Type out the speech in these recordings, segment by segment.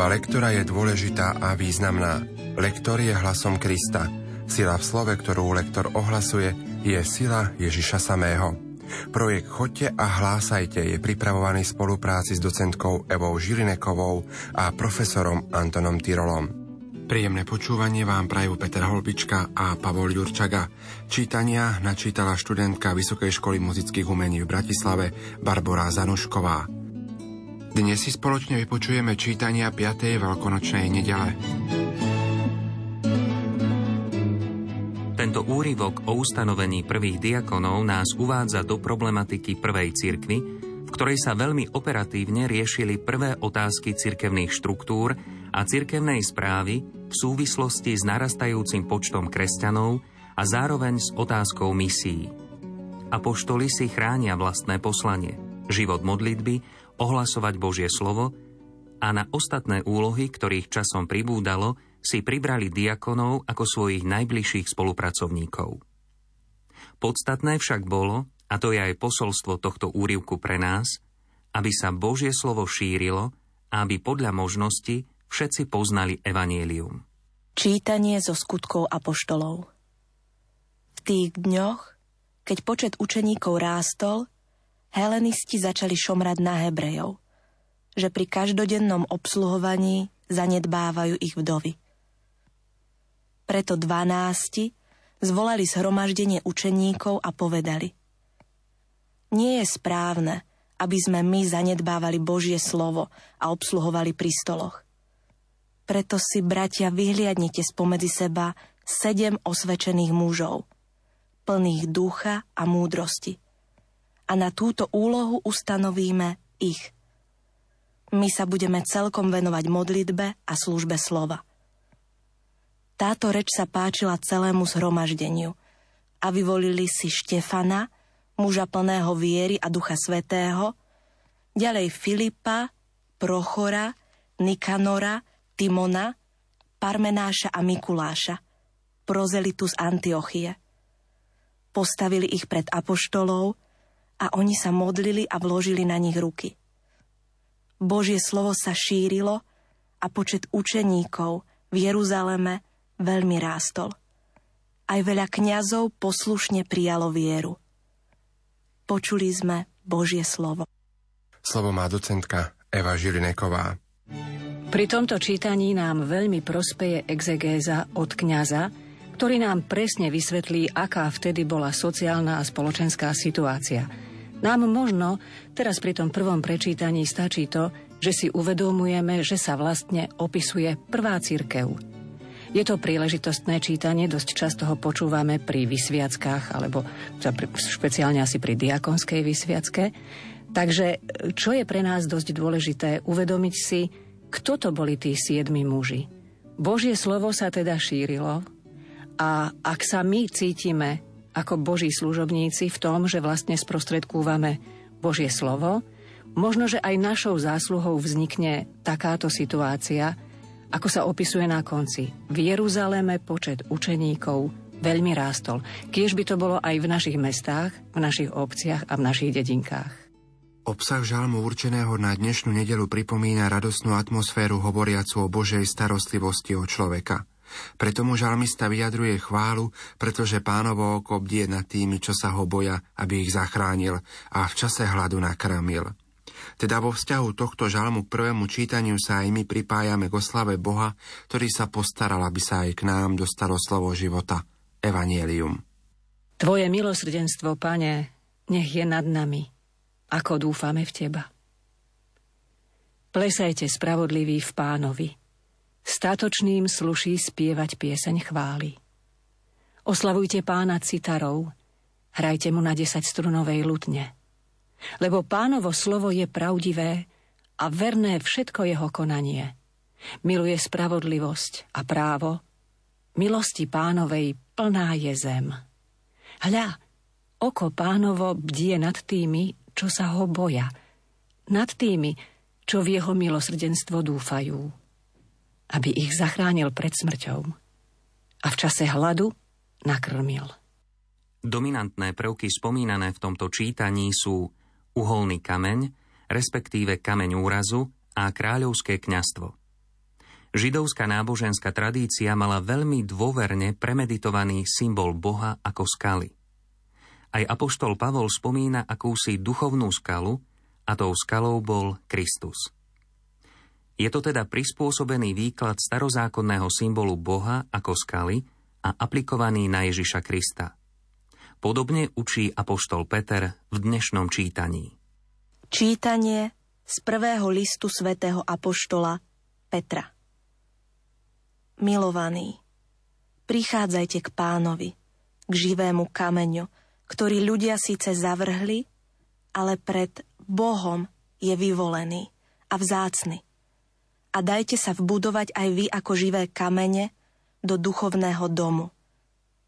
Služba lektora je dôležitá a významná. Lektor je hlasom Krista. Sila v slove, ktorú lektor ohlasuje, je sila Ježiša samého. Projekt Chodte a hlásajte je pripravovaný v spolupráci s docentkou Evou Žilinekovou a profesorom Antonom Tyrolom. Príjemné počúvanie vám prajú Peter Holbička a Pavol Jurčaga. Čítania načítala študentka Vysokej školy muzických umení v Bratislave Barbara Zanušková. Dnes si spoločne vypočujeme čítania 5. veľkonočnej nedele. Tento úryvok o ustanovení prvých diakonov nás uvádza do problematiky prvej cirkvy, v ktorej sa veľmi operatívne riešili prvé otázky cirkevných štruktúr a cirkevnej správy v súvislosti s narastajúcim počtom kresťanov a zároveň s otázkou misií. Apoštoli si chránia vlastné poslanie, život modlitby, ohlasovať Božie slovo a na ostatné úlohy, ktorých časom pribúdalo, si pribrali diakonov ako svojich najbližších spolupracovníkov. Podstatné však bolo, a to je aj posolstvo tohto úrivku pre nás, aby sa Božie slovo šírilo a aby podľa možnosti všetci poznali evanielium. Čítanie zo skutkov apoštolov V tých dňoch, keď počet učeníkov rástol, helenisti začali šomrať na Hebrejov, že pri každodennom obsluhovaní zanedbávajú ich vdovy. Preto dvanácti zvolali zhromaždenie učeníkov a povedali Nie je správne, aby sme my zanedbávali Božie slovo a obsluhovali pri stoloch. Preto si, bratia, vyhliadnite spomedzi seba sedem osvečených mužov, plných ducha a múdrosti – a na túto úlohu ustanovíme ich. My sa budeme celkom venovať modlitbe a službe slova. Táto reč sa páčila celému zhromaždeniu a vyvolili si Štefana, muža plného viery a ducha svetého, ďalej Filipa, Prochora, Nikanora, Timona, Parmenáša a Mikuláša, prozelitu z Antiochie. Postavili ich pred apoštolov, a oni sa modlili a vložili na nich ruky. Božie slovo sa šírilo a počet učeníkov v Jeruzaleme veľmi rástol. Aj veľa kňazov poslušne prijalo vieru. Počuli sme Božie slovo. Slovo má docentka Eva Žilineková. Pri tomto čítaní nám veľmi prospeje exegéza od kňaza, ktorý nám presne vysvetlí, aká vtedy bola sociálna a spoločenská situácia – nám možno teraz pri tom prvom prečítaní stačí to, že si uvedomujeme, že sa vlastne opisuje prvá církev. Je to príležitostné čítanie, dosť často ho počúvame pri vysviackách, alebo špeciálne asi pri diakonskej vysviacke. Takže čo je pre nás dosť dôležité, uvedomiť si, kto to boli tí siedmi muži. Božie slovo sa teda šírilo a ak sa my cítime ako Boží služobníci v tom, že vlastne sprostredkúvame Božie slovo, možno, že aj našou zásluhou vznikne takáto situácia, ako sa opisuje na konci. V Jeruzaleme počet učeníkov veľmi rástol. Kiež by to bolo aj v našich mestách, v našich obciach a v našich dedinkách. Obsah žalmu určeného na dnešnú nedelu pripomína radosnú atmosféru hovoriacu o Božej starostlivosti o človeka – preto mu žalmista vyjadruje chválu, pretože pánovo oko bdie nad tými, čo sa ho boja, aby ich zachránil a v čase hladu nakrmil. Teda vo vzťahu tohto žalmu k prvému čítaniu sa aj my pripájame k oslave Boha, ktorý sa postaral, aby sa aj k nám dostalo slovo života, Evangelium. Tvoje milosrdenstvo, Pane, nech je nad nami, ako dúfame v Teba. Plesajte spravodliví v pánovi – Statočným sluší spievať pieseň chvály. Oslavujte pána citarov, hrajte mu na desať strunovej lutne. Lebo pánovo slovo je pravdivé a verné všetko jeho konanie. Miluje spravodlivosť a právo, milosti pánovej plná je zem. Hľa, oko pánovo bdie nad tými, čo sa ho boja, nad tými, čo v jeho milosrdenstvo dúfajú aby ich zachránil pred smrťou a v čase hladu nakrmil. Dominantné prvky spomínané v tomto čítaní sú uholný kameň, respektíve kameň úrazu a kráľovské kňastvo. Židovská náboženská tradícia mala veľmi dôverne premeditovaný symbol Boha ako skaly. Aj apoštol Pavol spomína akúsi duchovnú skalu a tou skalou bol Kristus. Je to teda prispôsobený výklad starozákonného symbolu Boha ako skaly a aplikovaný na Ježiša Krista. Podobne učí apoštol Peter v dnešnom čítaní. Čítanie z prvého listu svätého Apoštola Petra Milovaní, prichádzajte k pánovi, k živému kameňu, ktorý ľudia síce zavrhli, ale pred Bohom je vyvolený a vzácny. A dajte sa vbudovať aj vy ako živé kamene do duchovného domu,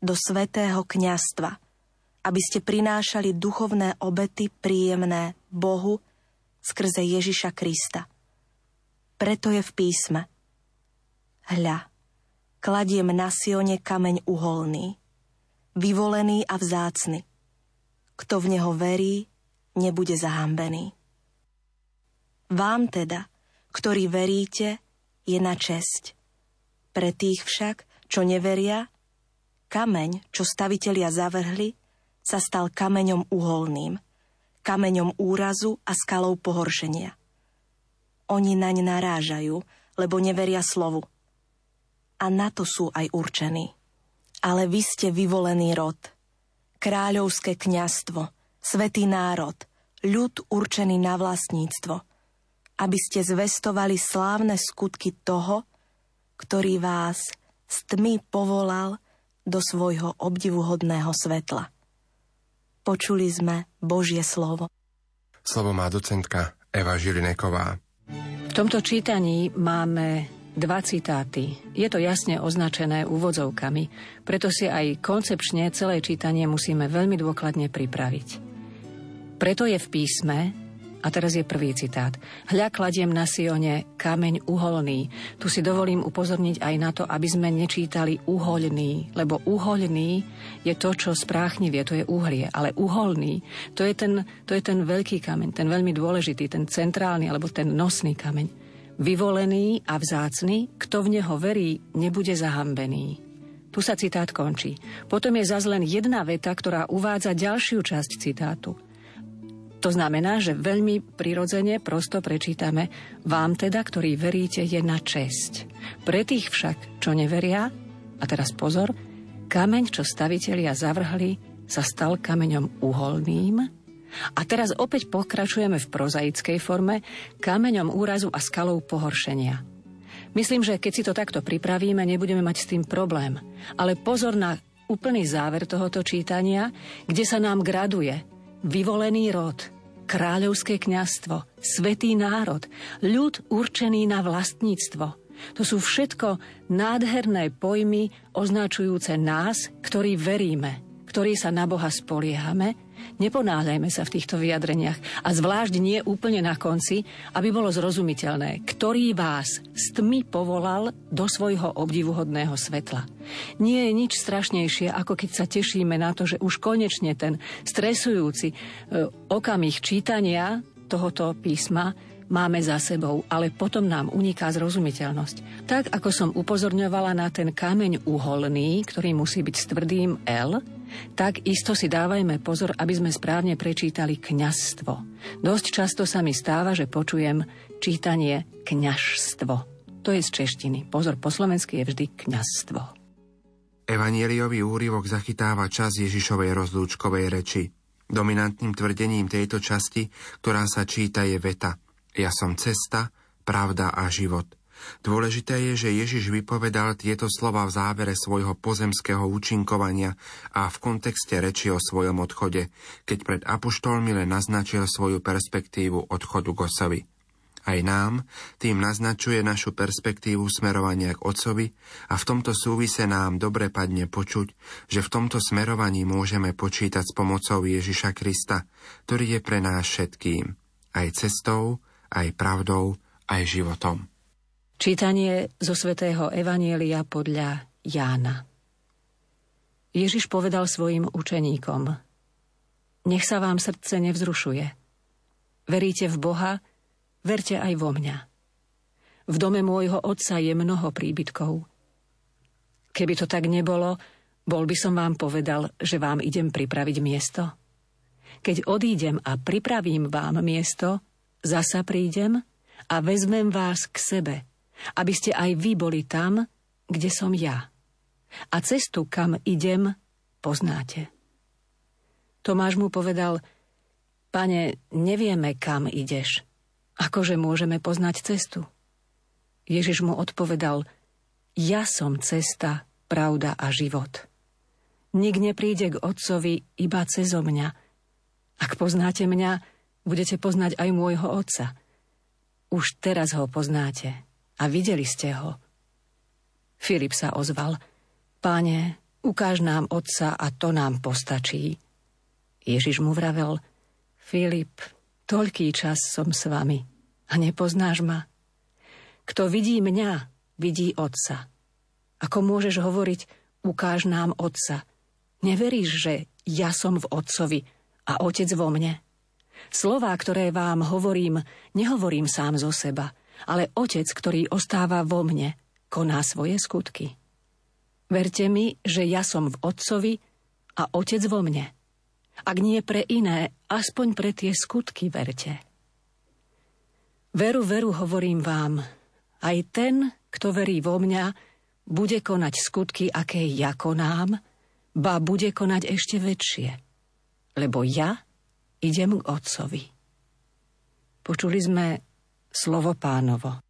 do svetého kňastva, aby ste prinášali duchovné obety príjemné Bohu skrze Ježiša Krista. Preto je v písme. Hľa, kladiem na Sione kameň uholný, vyvolený a vzácny. Kto v neho verí, nebude zahambený. Vám teda, ktorí veríte, je na česť. Pre tých však, čo neveria, kameň, čo stavitelia zavrhli, sa stal kameňom uholným, kameňom úrazu a skalou pohoršenia. Oni naň narážajú, lebo neveria slovu – a na to sú aj určení. Ale vy ste vyvolený rod, kráľovské kňastvo, svetý národ, ľud určený na vlastníctvo, aby ste zvestovali slávne skutky toho, ktorý vás z tmy povolal do svojho obdivuhodného svetla. Počuli sme Božie slovo. Slovo má docentka Eva Žilineková. V tomto čítaní máme dva citáty. Je to jasne označené úvodzovkami, preto si aj koncepčne celé čítanie musíme veľmi dôkladne pripraviť. Preto je v písme, a teraz je prvý citát. Hľa kladiem na Sione kameň uholný. Tu si dovolím upozorniť aj na to, aby sme nečítali uhoľný, lebo uhoľný je to, čo spráchnivie, to je uhlie, ale uholný, to je, ten, to je ten veľký kameň, ten veľmi dôležitý, ten centrálny alebo ten nosný kameň. Vyvolený a vzácny, kto v neho verí, nebude zahambený. Tu sa citát končí. Potom je len jedna veta, ktorá uvádza ďalšiu časť citátu. To znamená, že veľmi prirodzene prosto prečítame Vám teda, ktorí veríte, je na česť. Pre tých však, čo neveria, a teraz pozor, kameň, čo stavitelia zavrhli, sa stal kameňom uholným, a teraz opäť pokračujeme v prozaickej forme kameňom úrazu a skalou pohoršenia. Myslím, že keď si to takto pripravíme, nebudeme mať s tým problém. Ale pozor na úplný záver tohoto čítania, kde sa nám graduje vyvolený rod, kráľovské kňastvo, svetý národ, ľud určený na vlastníctvo. To sú všetko nádherné pojmy označujúce nás, ktorí veríme, ktorí sa na Boha spoliehame Neponáhľajme sa v týchto vyjadreniach a zvlášť nie úplne na konci, aby bolo zrozumiteľné, ktorý vás z tmy povolal do svojho obdivuhodného svetla. Nie je nič strašnejšie, ako keď sa tešíme na to, že už konečne ten stresujúci e, okamih čítania tohoto písma máme za sebou, ale potom nám uniká zrozumiteľnosť. Tak ako som upozorňovala na ten kameň uholný, ktorý musí byť s tvrdým L, tak isto si dávajme pozor, aby sme správne prečítali kňazstvo. Dosť často sa mi stáva, že počujem čítanie kňažstvo. To je z češtiny. Pozor, po slovensky je vždy kňazstvo. Evanieliový úryvok zachytáva čas Ježišovej rozlúčkovej reči. Dominantným tvrdením tejto časti, ktorá sa číta, je veta Ja som cesta, pravda a život. Dôležité je, že Ježiš vypovedal tieto slova v závere svojho pozemského účinkovania a v kontexte reči o svojom odchode, keď pred apoštolmi len naznačil svoju perspektívu odchodu k Ocovi. Aj nám tým naznačuje našu perspektívu smerovania k Otcovi a v tomto súvise nám dobre padne počuť, že v tomto smerovaní môžeme počítať s pomocou Ježiša Krista, ktorý je pre nás všetkým, aj cestou, aj pravdou, aj životom. Čítanie zo svätého Evanielia podľa Jána. Ježiš povedal svojim učeníkom, nech sa vám srdce nevzrušuje. Veríte v Boha, verte aj vo mňa. V dome môjho otca je mnoho príbytkov. Keby to tak nebolo, bol by som vám povedal, že vám idem pripraviť miesto. Keď odídem a pripravím vám miesto, zasa prídem a vezmem vás k sebe, aby ste aj vy boli tam, kde som ja. A cestu, kam idem, poznáte. Tomáš mu povedal, pane, nevieme, kam ideš. Akože môžeme poznať cestu? Ježiš mu odpovedal, ja som cesta, pravda a život. Nik nepríde k Otcovi iba cezo mňa. Ak poznáte mňa, budete poznať aj môjho Otca. Už teraz ho poznáte a videli ste ho. Filip sa ozval. Páne, ukáž nám Otca a to nám postačí. Ježiš mu vravel, Filip, toľký čas som s vami a nepoznáš ma. Kto vidí mňa, vidí Otca. Ako môžeš hovoriť, ukáž nám Otca – Neveríš, že ja som v Otcovi a Otec vo mne? Slová, ktoré vám hovorím, nehovorím sám zo seba, ale Otec, ktorý ostáva vo mne, koná svoje skutky. Verte mi, že ja som v Otcovi a Otec vo mne. Ak nie pre iné, aspoň pre tie skutky verte. Veru, veru hovorím vám, aj ten, kto verí vo mňa, bude konať skutky, aké ja konám, ba bude konať ešte väčšie, lebo ja idem k Otcovi. Počuli sme slovo pánovo.